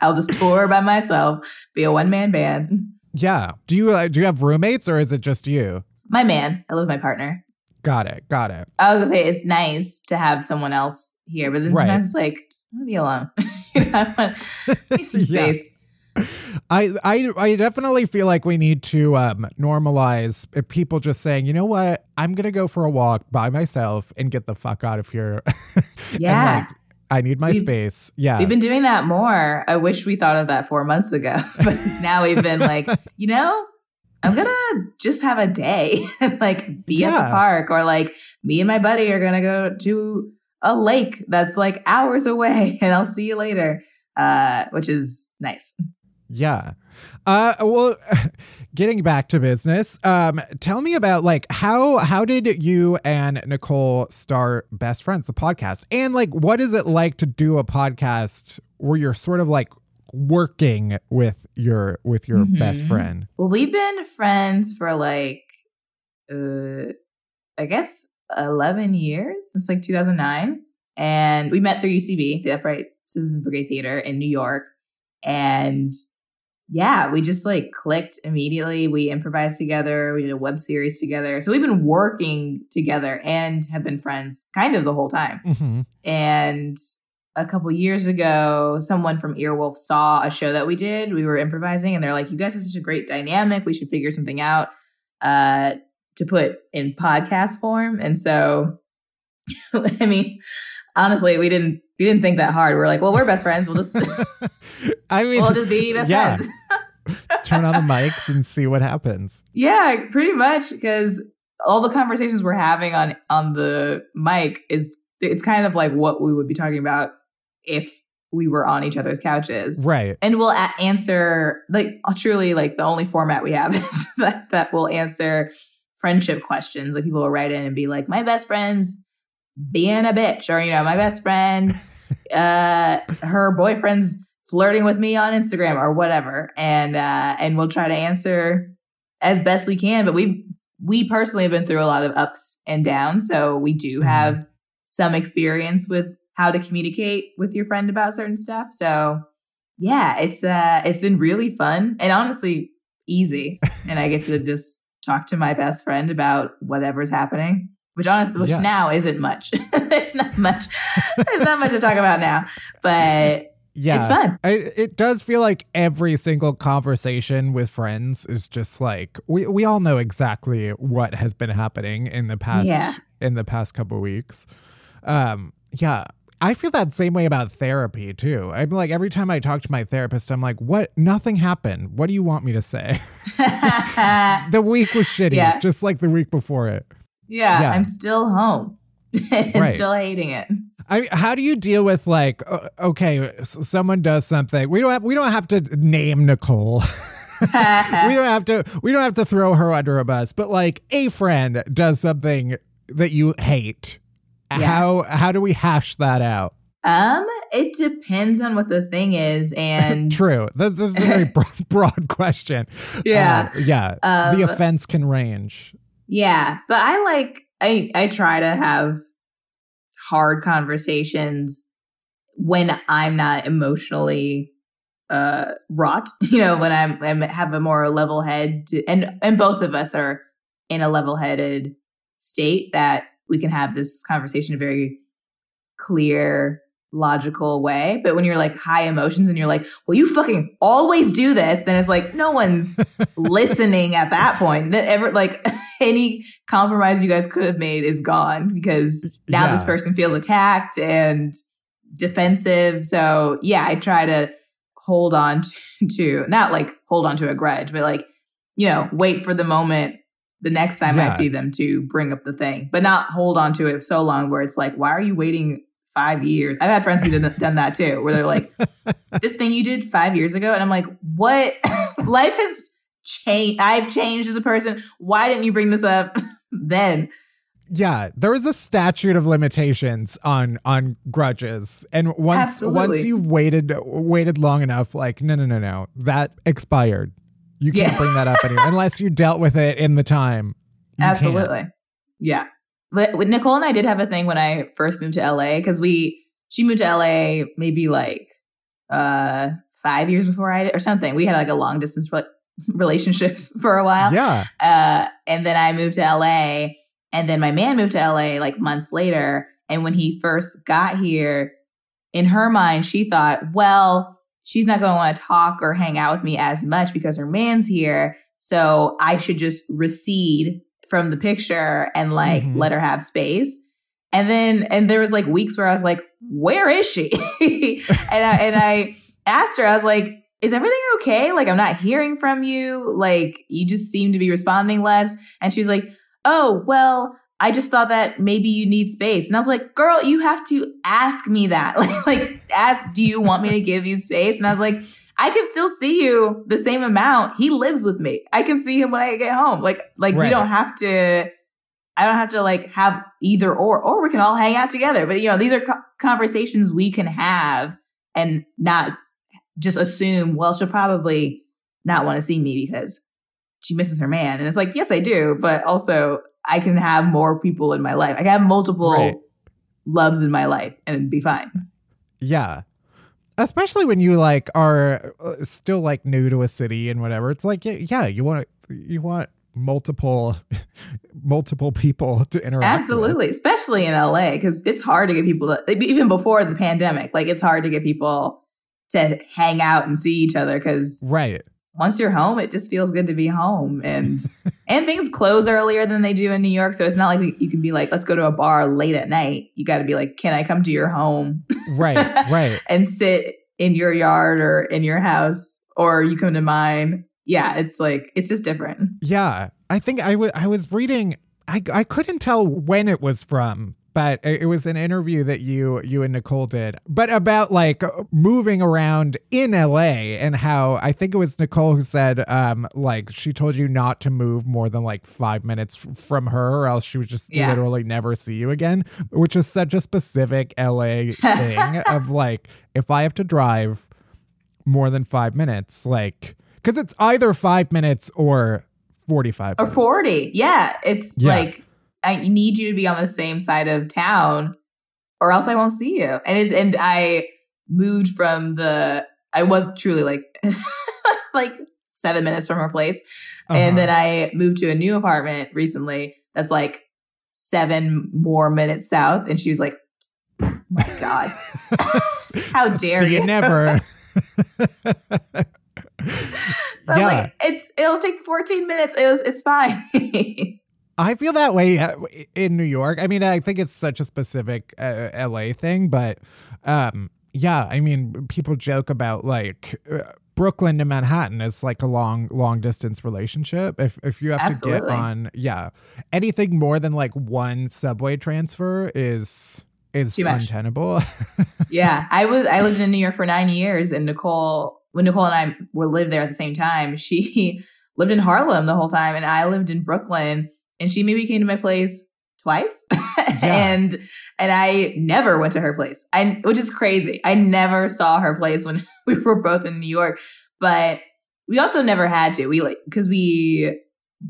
I'll just tour by myself, be a one man band. Yeah. Do you uh, do you have roommates or is it just you? My man, I live with my partner. Got it. Got it. I was gonna say it's nice to have someone else here, but then Right. sometimes it's like I'm gonna be alone. (laughs) You know, I want- need some (laughs) Yeah. space. I, I I definitely feel like we need to um, normalize people just saying, you know what, I'm gonna go for a walk by myself and get the fuck out of here. (laughs) Yeah. like, I need my We've- space. Yeah. We've been doing that more. I wish we thought of that four months ago, but now we've been like, you know, I'm gonna just have a day and like be at the park, or like me and my buddy are gonna go to a lake that's like hours away, (laughs) and I'll see you later, uh, which is nice. Yeah. Uh well (laughs) getting back to business. Um tell me about like how how did you and Nicole start Best Friends the podcast? And like what is it like to do a podcast where you're sort of like working with your with your best Mhm. friend? Well, we've been friends for like, uh, I guess, 11 years since like 2009. And we met through UCB, the Upright Citizens Brigade Theater in New York. And yeah, we just like clicked immediately. We improvised together. We did a web series together. So we've been working together and have been friends kind of the whole time. Mhm. And a couple years ago, someone from Earwolf saw a show that we did. We were improvising, and they're like, "You guys have such a great dynamic. We should figure something out uh, to put in podcast form." And so, (laughs) I mean, honestly, we didn't we didn't think that hard. We are like, "Well, we're best friends. We'll just (laughs) I mean we'll just be best yeah. friends." (laughs) turn on the mics and see what happens. Yeah, pretty much because all the conversations we're having on on the mic is it's kind of like what we would be talking about if we were on each other's couches. Right. And we'll a- answer like truly like the only format we have is that that will answer friendship questions. Like people will write in and be like, "My best friend's being a bitch," or you know, "My best friend, (laughs) uh, her boyfriend's flirting with me on Instagram," or whatever. And uh, and we'll try to answer as best we can. But we we personally have been through a lot of ups and downs, so we do Mhm. have some experience with how to communicate with your friend about certain stuff. So yeah, it's uh it's been really fun and honestly easy. and I get to just talk to my best friend about whatever's happening. Which honestly which Yeah. now isn't much. (laughs) There's not much there's not much to talk about now. But Yeah. it's fun. I, it does feel like every single conversation with friends is just like we, we all know exactly what has been happening in the past Yeah. in the past couple weeks. Um yeah, I feel that same way about therapy too. I'm like every time I talk to my therapist I'm like what nothing happened. What do you want me to say? (laughs) the week was shitty Yeah. just like the week before it. yeah, Yeah. I'm still home. (laughs) and Right. still hating it. I how do you deal with like uh, okay, s- someone does something. We don't have we don't have to name Nicole. (laughs) we don't have to we don't have to throw her under a bus but like a friend does something that you hate Yeah. how how do we hash that out Um, it depends on what the thing is, and (laughs) True. This, this is a very (laughs) broad, broad question. yeah, Uh, yeah. the Um, offense can range. yeah. But I like I I try to have hard conversations when I'm not emotionally uh wrought. (laughs) You know, when I'm, I'm have a more level head, to, and and both of us are in a level headed state that we can have this conversation in a very clear logical way. But when you're like high emotions and you're like well you fucking always do this then it's like no one's (laughs) listening at that point. That ever like (laughs) any compromise you guys could have made is gone because now this person feels attacked and defensive. So yeah i try to hold on to, (laughs) to not like hold on to a grudge but like you know wait for the moment the next time Yeah. i see them to bring up the thing but not hold on to it so long where it's like why are you waiting five years i've had friends who done, done that too where they're like (laughs) this thing you did five years ago and i'm like what (laughs) life has changed i've changed as a person why didn't you bring this up (laughs) then Yeah, there is a statute of limitations on on grudges, and once Absolutely. once you've waited waited long enough, like no no no no, that expired. You can't Yeah. bring that up anymore unless you dealt with it in the time. You. Absolutely. Yeah. But with Nicole and I did have a thing when I first moved to LA because we she moved to LA maybe like uh five years before I did or something. We had like a long distance re- (laughs) relationship (laughs) for a while. Yeah, Uh and then I moved to LA and then my man moved to LA like months later. And when he first got here, in her mind, she thought, well, she's not going to want to talk or hang out with me as much because her man's here. So I should just recede from the picture and like Mhm. let her have space. And then, and there was like weeks where I was like, where is she? (laughs) and I, and I asked her, I was like, is everything okay? Like, I'm not hearing from you. Like, you just seem to be responding less. And she was like, oh, well, I just thought that maybe you need space. And I was like, girl, you have to ask me that. Like, (laughs) like ask, do you want me to give you space? And I was like, I can still see you the same amount. He lives with me. I can see him when I get home. Like, like we Right. don't have to, I don't have to like have either or, or we can all hang out together. But you know, these are co- conversations we can have and not just assume, well, she'll probably not want to see me because she misses her man. And it's like, yes, I do. But also I can have more people in my life. I can have multiple Right. loves in my life and it'd be fine. yeah. Especially when you like are uh, still like new to a city and whatever. It's like yeah, you want you want multiple (laughs) multiple people to interact. with. Absolutely, especially in LA, because it's hard to get people to, even before the pandemic, like it's hard to get people to hang out and see each other because Right. Once you're home, it just feels good to be home. And (laughs) and things close earlier than they do in New York, so it's not like you can be like, let's go to a bar late at night. You got to be like, can I come to your home Right. Right. (laughs) and sit in your yard or in your house, or you come to mine? Yeah, it's like it's just different. Yeah, I think I wa- I was reading. I I couldn't tell when it was from, but it was an interview that you you and Nicole did, but about like moving around in LA and how I think it was Nicole who said um like she told you not to move more than like five minutes from her, or else she would just Yeah. literally never see you again, which is such a specific LA (laughs) thing of like if I have to drive more than five minutes, like because it's either five minutes or 45 or 40 yeah it's Yeah. like i need you to be on the same side of town or else i won't see you. And is and i moved from the i was truly like (laughs) like seven minutes from her place. Uh-huh. and then i moved to a new apartment recently that's like seven more minutes south. And she was like oh my god. (laughs) How dare so you never. (laughs) I was yeah. Like it's it'll take 14 minutes. It was it's fine i feel that way uh, in new york i mean i think it's such a specific uh, la thing but um yeah i mean people joke about like uh, brooklyn to manhattan is like a long long distance relationship if if you have Absolutely. to get on yeah anything more than like one subway transfer is is Too untenable (laughs) yeah, I was I lived in New York for nine years, and Nicole, when Nicole and I were lived there at the same time, she (laughs) lived in Harlem the whole time, and I lived in Brooklyn. And she maybe came to my place twice. (laughs) and and I never went to her place. I which is crazy. I never saw her place when (laughs) we were both in New York. But we also never had to. We like because we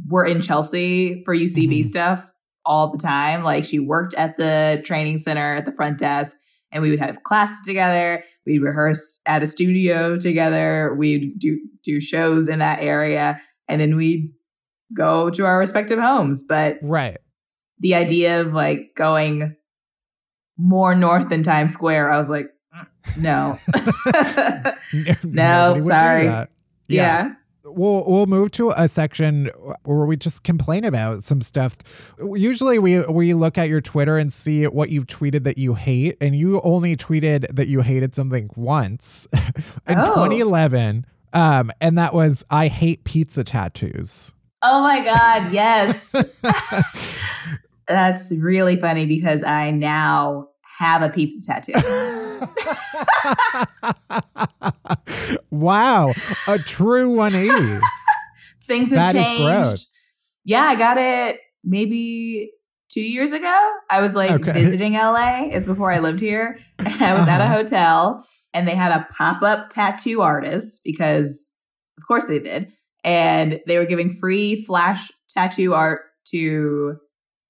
were in Chelsea for UCB Mhm. stuff all the time. Like she worked at the training center at the front desk and we would have classes together. We'd rehearse at a studio together. We'd do do shows in that area and then we'd go to our respective homes. But Right. the idea of like going more north than Times Square, I was like, (laughs) (laughs) no, no. Do sorry. that. yeah. We'll we'll move to a section where we just complain about some stuff. Usually we we look at your Twitter and see what you've tweeted that you hate, and you only tweeted that you hated something once (laughs) in Oh. 2011, um, and that was I hate pizza tattoos. Oh my God, yes. (laughs) That's really funny because I now have a pizza tattoo. (laughs) wow, a true 180. (laughs) Things have That changed. Yeah, I got it maybe two years ago. I was like Okay. visiting LA. It's before I lived here. And I was at a Uh-huh. hotel and they had a pop up tattoo artist because, of course, they did. And they were giving free flash tattoo art to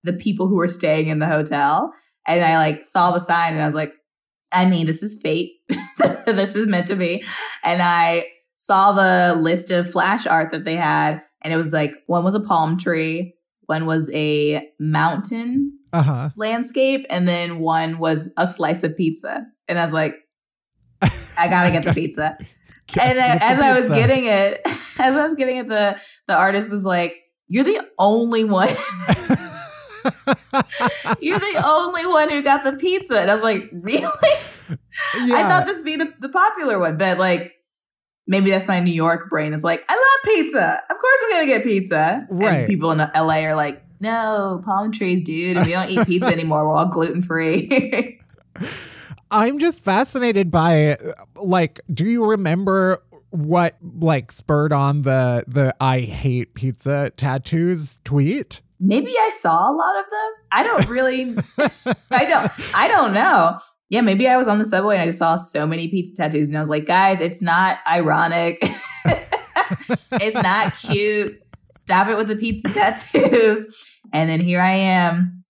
the people who were staying in the hotel. And I like saw the sign and I was like, I mean, this is fate. (laughs) this is meant to be. And I saw the list of flash art that they had, and it was like one was a palm tree, one was a mountain Uh huh. landscape, and then one was a slice of pizza. And I was like, I gotta get the (laughs) pizza. And I, as I was getting it, (laughs) as I was getting it, the the artist was like, "You're the only one. (laughs) You're the only one who got the pizza." And I was like, "Really?" (laughs) I thought this would be the, the popular one, but like maybe that's my New York brain is like, I love pizza. Of course I'm gonna get pizza. Right. And people in LA are like, no, palm trees, dude. And we don't eat pizza anymore. We're all gluten free. I'm just fascinated by like do you remember what like spurred on the the I hate pizza tattoos tweet? maybe I saw a lot of them. I don't really I don't I don't know. Yeah, maybe I was on the subway and I just saw so many pizza tattoos and I was like, guys, it's not ironic. (laughs) it's not cute. Stop it with the pizza tattoos. And then here I am,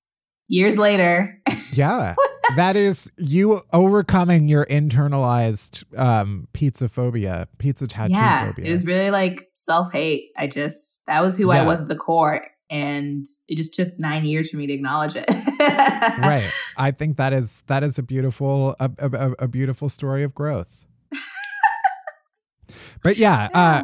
years later. Yeah. (laughs) that is you overcoming your internalized um pizza phobia, pizza tattoo yeah, phobia. it was really like self hate. I just that was who Yeah. I was at the core, and it just took nine years for me to acknowledge it. right. (laughs) I think that is that is a beautiful a, a, a- a beautiful story of growth. (laughs) but yeah, uh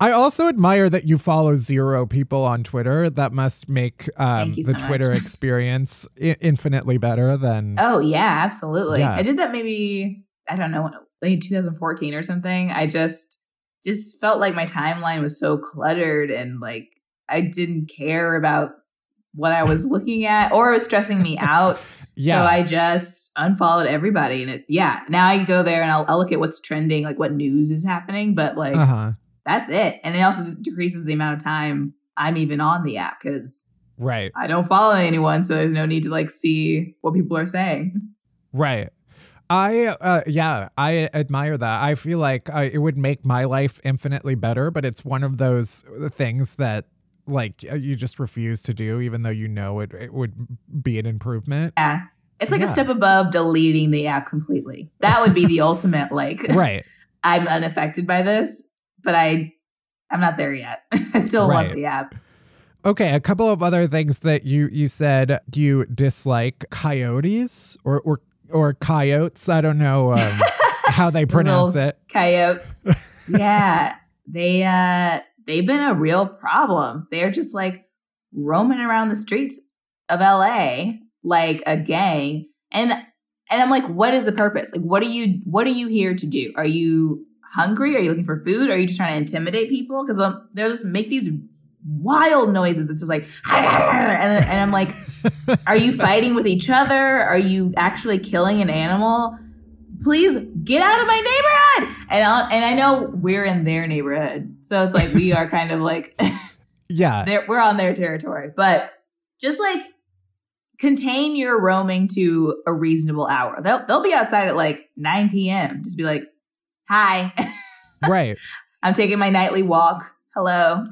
I also admire that you follow zero people on Twitter. That must make um, the so Twitter much. (laughs) experience I- infinitely better than. Oh yeah, absolutely. Yeah. I did that maybe I don't know, like 2014 or something. I just just felt like my timeline was so cluttered and like I didn't care about what I was looking at or it was stressing me out. (laughs) yeah. So I just unfollowed everybody and it yeah, now I go there and I'll, I'll look at what's trending, like what news is happening, but like uh huh. That's it. And it also decreases the amount of time I'm even on the app because Right. I don't follow anyone, so there's no need to like see what people are saying. Right. I uh, yeah, I admire that. I feel like I, it would make my life infinitely better, but it's one of those things that like uh, you just refuse to do, even though you know it, it would be an improvement. Yeah. It's like Yeah. a step above deleting the app completely. That would be the ultimate like (laughs) Right. (laughs) I'm unaffected by this, but I I'm not there yet. (laughs) I still Right. want the app. Okay, a couple of other things that you you said Do you dislike coyotes or or or coyotes. I don't know um, (laughs) how they pronounce it. Coyotes. (laughs) yeah. They uh they've been a real problem. They're just like roaming around the streets of LA like a gang. And and I'm like, what is the purpose? Like what are you what are you here to do? Are you hungry? Are you looking for food? Are you just trying to intimidate people? Because um, they'll just make these wild noises. It's just like, (laughs) and, and I'm like, (laughs) are you fighting with each other? Are you actually killing an animal? Please get out of my neighborhood. And I, and I know we're in their neighborhood, so it's like we are kind of like (laughs) Yeah. we're on their territory. But just like contain your roaming to a reasonable hour. They'll they'll be outside at like 9 p.m. Just be like, "Hi, right. (laughs) I'm taking my nightly walk. Hello,"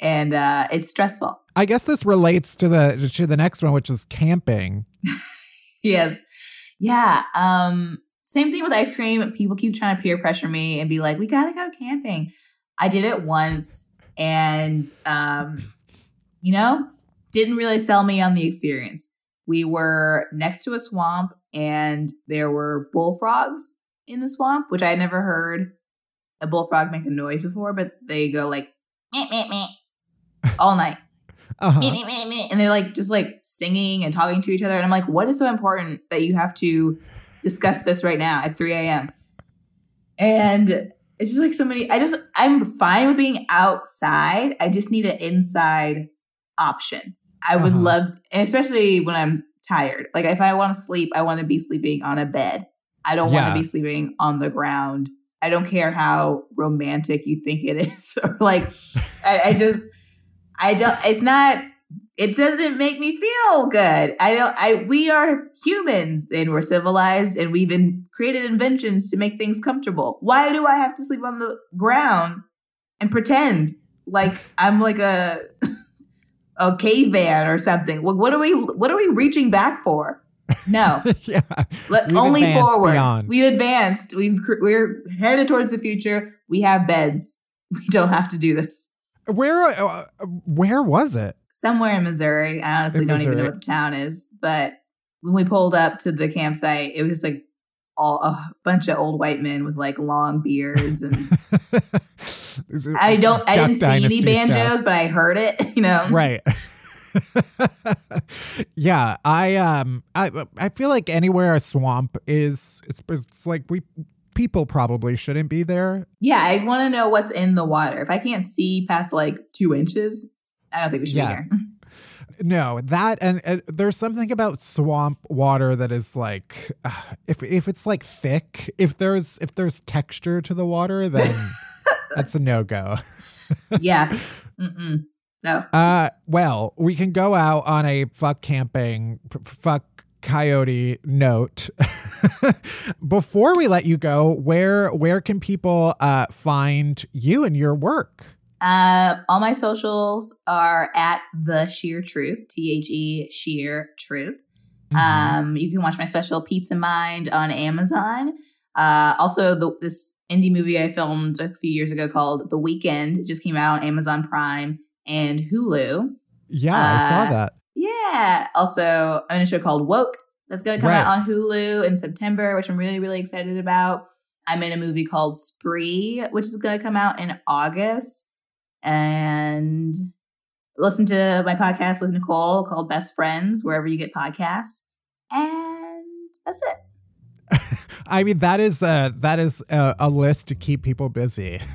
and uh, it's stressful. I guess this relates to the to the next one, which is camping. (laughs) Yes, yeah. Um, same thing with ice cream. People keep trying to peer pressure me and be like, "We gotta go camping." I did it once, and um, you know, didn't really sell me on the experience. We were next to a swamp and there were bullfrogs in the swamp, which I had never heard a bullfrog make a noise before, but they go like meh, meh, meh, (laughs) all night. Uh-huh. Meh, meh, meh. And they're like just like singing and talking to each other. And I'm like, what is so important that you have to discuss this right now at 3 a.m.? And it's just like so many. I just, I'm fine with being outside. I just need an inside option. I would Uh-huh. love, and especially when I'm tired. Like if I want to sleep, I want to be sleeping on a bed. I don't want to be sleeping on the ground. I don't care how romantic you think it (laughs) is, or like, I, I just, I don't. It's not. It doesn't make me feel good. I don't. I we are humans and we're civilized and we've been created inventions to make things comfortable. Why do I have to sleep on the ground and pretend like I'm like a (laughs) a caveman or something? Like, what are we? What are we reaching back for? No, (laughs) yeah. let, only forward. beyond. We've advanced. We've we're headed towards the future. We have beds. (laughs) We don't have to do this. Where uh, where was it? Somewhere in Missouri. I honestly In don't even know what the town is. But when we pulled up to the campsite, it was just like all a bunch of old white men with like long beards and (laughs) I don't I didn't see any banjos, stuff. but I heard it, you know. right (laughs) yeah i um i i feel like anywhere a swamp is it's it's like we people probably shouldn't be there Yeah, I want to know what's in the water. If I can't see past like two inches, I don't think we should Yeah. be here. (laughs) no that and, and there's something about swamp water that is like uh, (sighs) if if it's like thick if there's if there's texture to the water then (laughs) that's a no-go yeah. Mm-mm. No. Uh, well, we can go out on a fuck camping, f- fuck coyote note. (laughs) Before we let you go, where where can people uh find you and your work? Uh, all my socials are at the sheer truth, T H E sheer truth. Mm-hmm. Um, you can watch my special Pizza Mind on Amazon. Uh, also, the, this indie movie I filmed a few years ago called The Weekend just came out on Amazon Prime and Hulu. yeah, I uh, saw that. Yeah. Also, I'm in a show called Woke that's going to come Right. out on Hulu in September, which I'm really, really excited about. I'm in a movie called Spree, which is going to come out in August. And listen to my podcast with Nicole called Best Friends, wherever you get podcasts. And that's it. (laughs) I mean, that is uh that is a, a list to keep people busy. (laughs)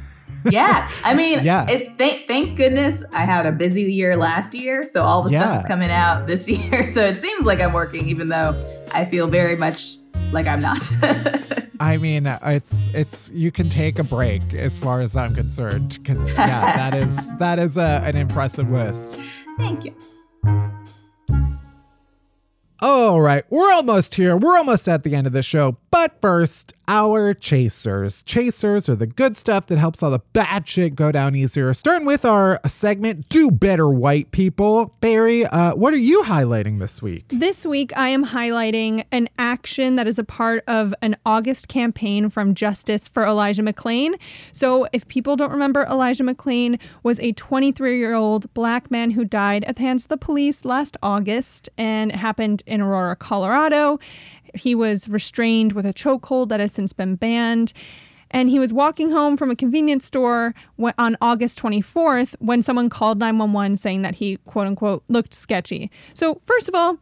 Yeah. I mean, (laughs) Yeah. it's thank thank goodness I had a busy year last year. So all the stuff Yeah. is coming out this (laughs) year. So it seems like I'm working, even though I feel very much like I'm not. (laughs) I mean, it's it's you can take a break as far as I'm concerned because yeah, that is that is a, an impressive list. Thank you. All right, we're almost here. We're almost at the end of the show. But first, our chasers. Chasers are the good stuff that helps all the bad shit go down easier. Starting with our segment, Do Better White People. Bari, uh, what are you highlighting this week? This week, I am highlighting an action that is a part of an August campaign from Justice for Elijah McClain. So, if people don't remember, Elijah McClain was a 23 year old black man who died at the hands of the police last August, and it happened in Aurora, Colorado. He was restrained with a chokehold that has since been banned. And he was walking home from a convenience store on August 24th when someone called 911 saying that he, quote unquote, looked sketchy. So, first of all,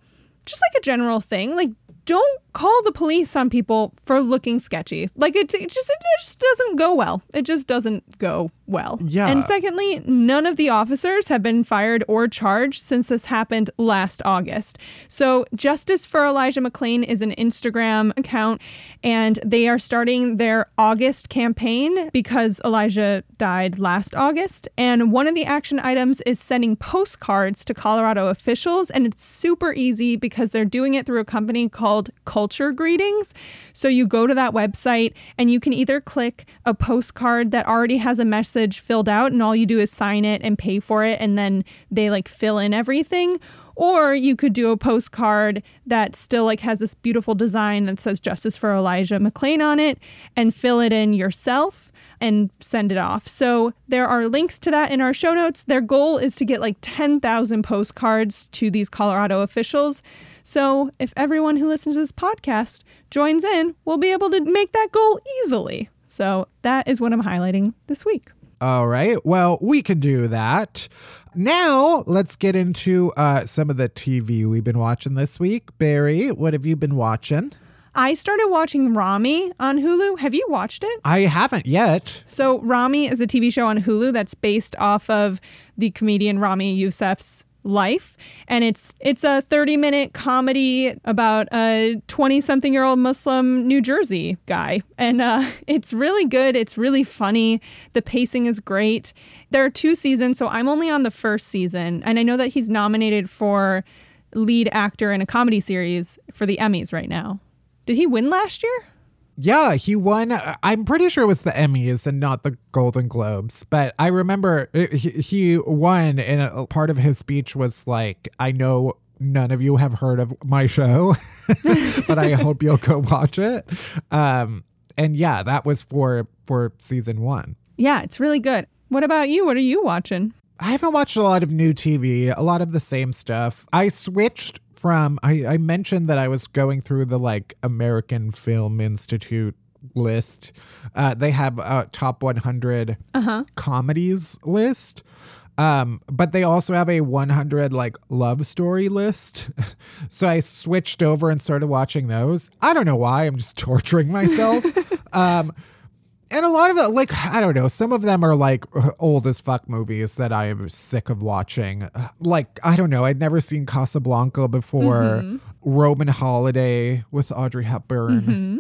just like a general thing, like don't call the police on people for looking sketchy. Like it, it just it just doesn't go well. It just doesn't go well. Yeah. And secondly, none of the officers have been fired or charged since this happened last August. So Justice for Elijah McClain is an Instagram account and they are starting their August campaign because Elijah died last August. And one of the action items is sending postcards to Colorado officials and it's super easy because they're doing it through a company called Culture Greetings. So you go to that website and you can either click a postcard that already has a message filled out and all you do is sign it and pay for it and then they like fill in everything or you could do a postcard that still like has this beautiful design that says justice for Elijah McClain on it and fill it in yourself and send it off. So there are links to that in our show notes. Their goal is to get like 10,000 postcards to these Colorado officials. So if everyone who listens to this podcast joins in, we'll be able to make that goal easily. So that is what I'm highlighting this week. All right. Well, we can do that. Now, let's get into uh, some of the TV we've been watching this week. Bari, what have you been watching? I started watching Ramy on Hulu. Have you watched it? I haven't yet. So Ramy is a TV show on Hulu that's based off of the comedian Ramy Youssef's life. And it's it's a 30 minute comedy about a 20 something year old muslim new jersey guy. And uh, (laughs) it's really good. It's really funny. The pacing is great. There are two seasons so i'm only on the first season. And i know that he's nominated for lead actor in a comedy series for the emmys right now. Did he win last year Yeah, he won. uh, I'm pretty sure it was the Emmys and not the Golden Globes, but I remember it, he, he won, and a part of his speech was like, "I know none of you have heard of my show, (laughs) but I (laughs) hope you'll go watch it." Um, and yeah, that was for for season one. yeah it's really good what about you what are you watching I haven't watched a lot of new TV, a lot of the same stuff. I switched from, I, I mentioned that I was going through the like American Film Institute list. Uh, they have a top 100 comedies list. Um, but they also have a 100 like love story list. (laughs) so I switched over and started watching those. I don't know why. I'm just torturing myself. (laughs) um, and a lot of it, like, I don't know, some of them are like old as fuck movies that I am sick of watching. Like, I don't know, I'd never seen Casablanca before, mm-hmm. Roman Holiday with Audrey Hepburn. Mm-hmm.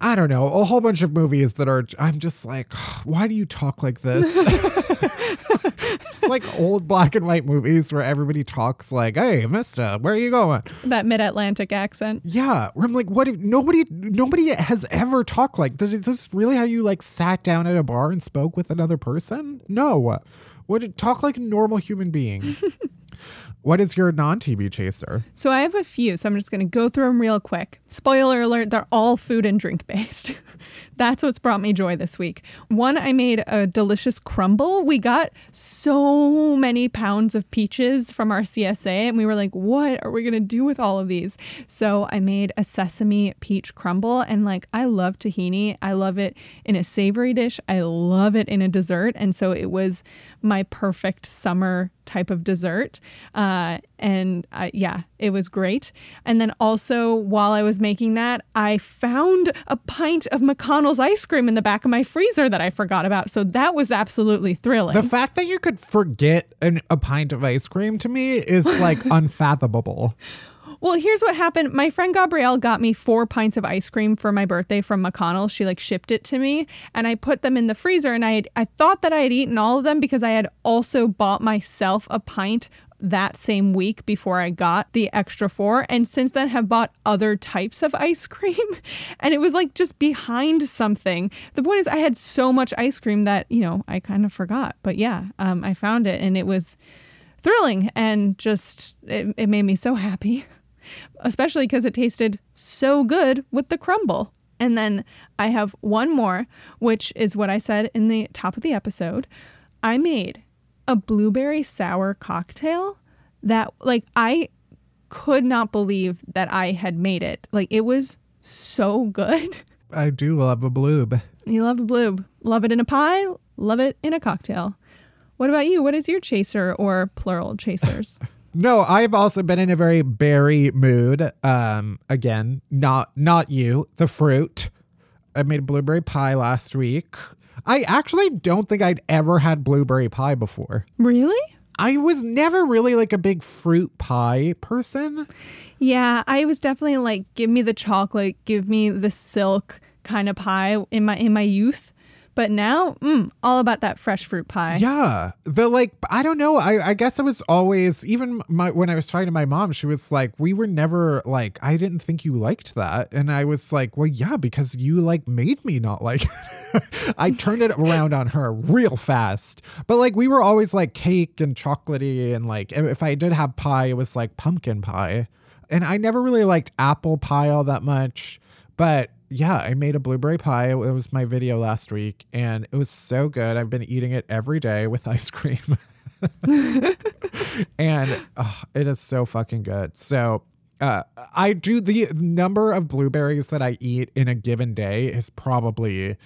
I don't know, a whole bunch of movies that are, I'm just like, why do you talk like this? (laughs) it's like old black and white movies where everybody talks like, hey, mister, where are you going? that mid-atlantic accent Yeah, where I'm like, what if nobody nobody has ever talked like this? Is this really how you like sat down at a bar and spoke with another person? No. Would talk like a normal human being? (laughs) what is your non-TV chaser? So I have a few, so I'm just going to go through them real quick. Spoiler alert, they're all food and drink based. (laughs) That's what's brought me joy this week. One, I made a delicious crumble. We got so many pounds of peaches from our CSA, and we were like, what are we going to do with all of these? So I made a sesame peach crumble, and like, I love tahini. I love it in a savory dish, I love it in a dessert. And so it was my perfect summer type of dessert. Uh, and uh, yeah, it was great. And then also, while I was making that, I found a pint of McConnell's ice cream in the back of my freezer that I forgot about. So that was absolutely thrilling. The fact that you could forget an, a pint of ice cream to me is like (laughs) unfathomable. Well, here's what happened. My friend Gabrielle got me four pints of ice cream for my birthday from McConnell. She like shipped it to me, and I put them in the freezer. And I had, I thought that I had eaten all of them because I had also bought myself a pint that same week before I got the extra four, and since then have bought other types of ice (laughs) cream. And it was like just behind something. The point is, I had so much ice cream that you know I kind of forgot. But yeah, um, I found it, and it was thrilling and just it, it made me so happy (laughs) especially because it tasted so good with the crumble. And then I have one more, which is what I said in the top of the episode. I made a blueberry sour cocktail that, like, I could not believe that I had made it. Like, it was so good. (laughs) I do love a bloob. You love a bloob. Love it in a pie, love it in a cocktail. What about you? What is your chaser or plural chasers? (laughs) no, I've also been in a very berry mood. Um, again, not not you, the fruit. I made a blueberry pie last week. I actually don't think I'd ever had blueberry pie before. Really? I was never really like a big fruit pie person. Yeah, I was definitely like, give me the chocolate, give me the silk kind of pie in my in my youth. But now, mm, all about that fresh fruit pie. Yeah. The like I don't know. I, I guess I was always even my when I was talking to my mom, she was like, We were never like I didn't think you liked that. And I was like, Well, yeah, because you like made me not like. (laughs) I turned it around on her real fast. But like we were always like cake and chocolatey and like if I did have pie, it was like pumpkin pie. And I never really liked apple pie all that much. But yeah, I made a blueberry pie. It was my video last week, and it was so good. I've been eating it every day with (laughs) ice cream. (laughs) and oh, it is so fucking good. So, uh, I do the number of blueberries that I eat in a given day is probably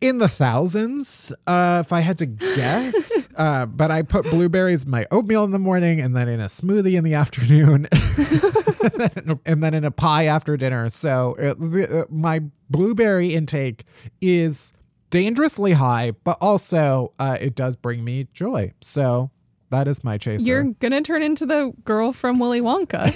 in the thousands, uh, if I had to guess. (laughs) uh, but I put blueberries in my oatmeal in the morning and then in a smoothie in the afternoon (laughs) and then in a pie after dinner. So uh, my blueberry intake is dangerously high, but also uh, it does bring me joy. So that is my chaser. You're gonna turn into the girl from Willy Wonka.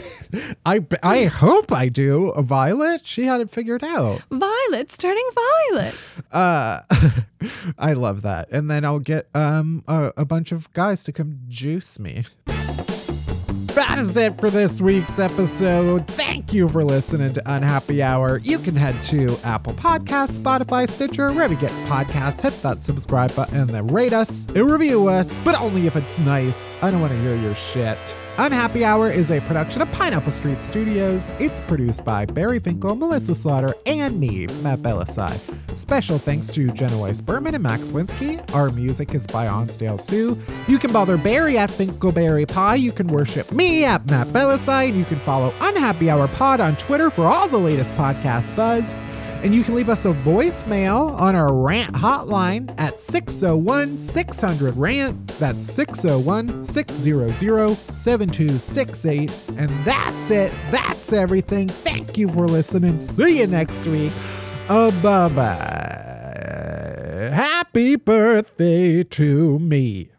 (laughs) I I hope I do. Violet, she had it figured out. Violet's turning violet. Uh, (laughs) I love that. And then I'll get um a, a bunch of guys to come juice me. That is it for this week's episode. Thank you for listening to Unhappy Hour. You can head to Apple Podcasts, Spotify, Stitcher, wherever you get podcasts. Hit that subscribe button and then rate us and review us, but only if it's nice. I don't want to hear your shit. Unhappy Hour is a production of Pineapple Street Studios. It's produced by Bari Finkel, Melissa Slaughter, and me, Matt Bellassai. Special thanks to Jenna Weiss Berman and Max Linsky. Our music is by Onsdale Sue. You can bother Bari at Finkelbari Pie. You can worship me at Matt Bellassai. You can follow Unhappy Hour Pod on Twitter for all the latest podcast buzz. And you can leave us a voicemail on our rant hotline at 601 600 rant. That's 601 600 7268. And that's it. That's everything. Thank you for listening. See you next week. Oh, bye bye. Happy birthday to me.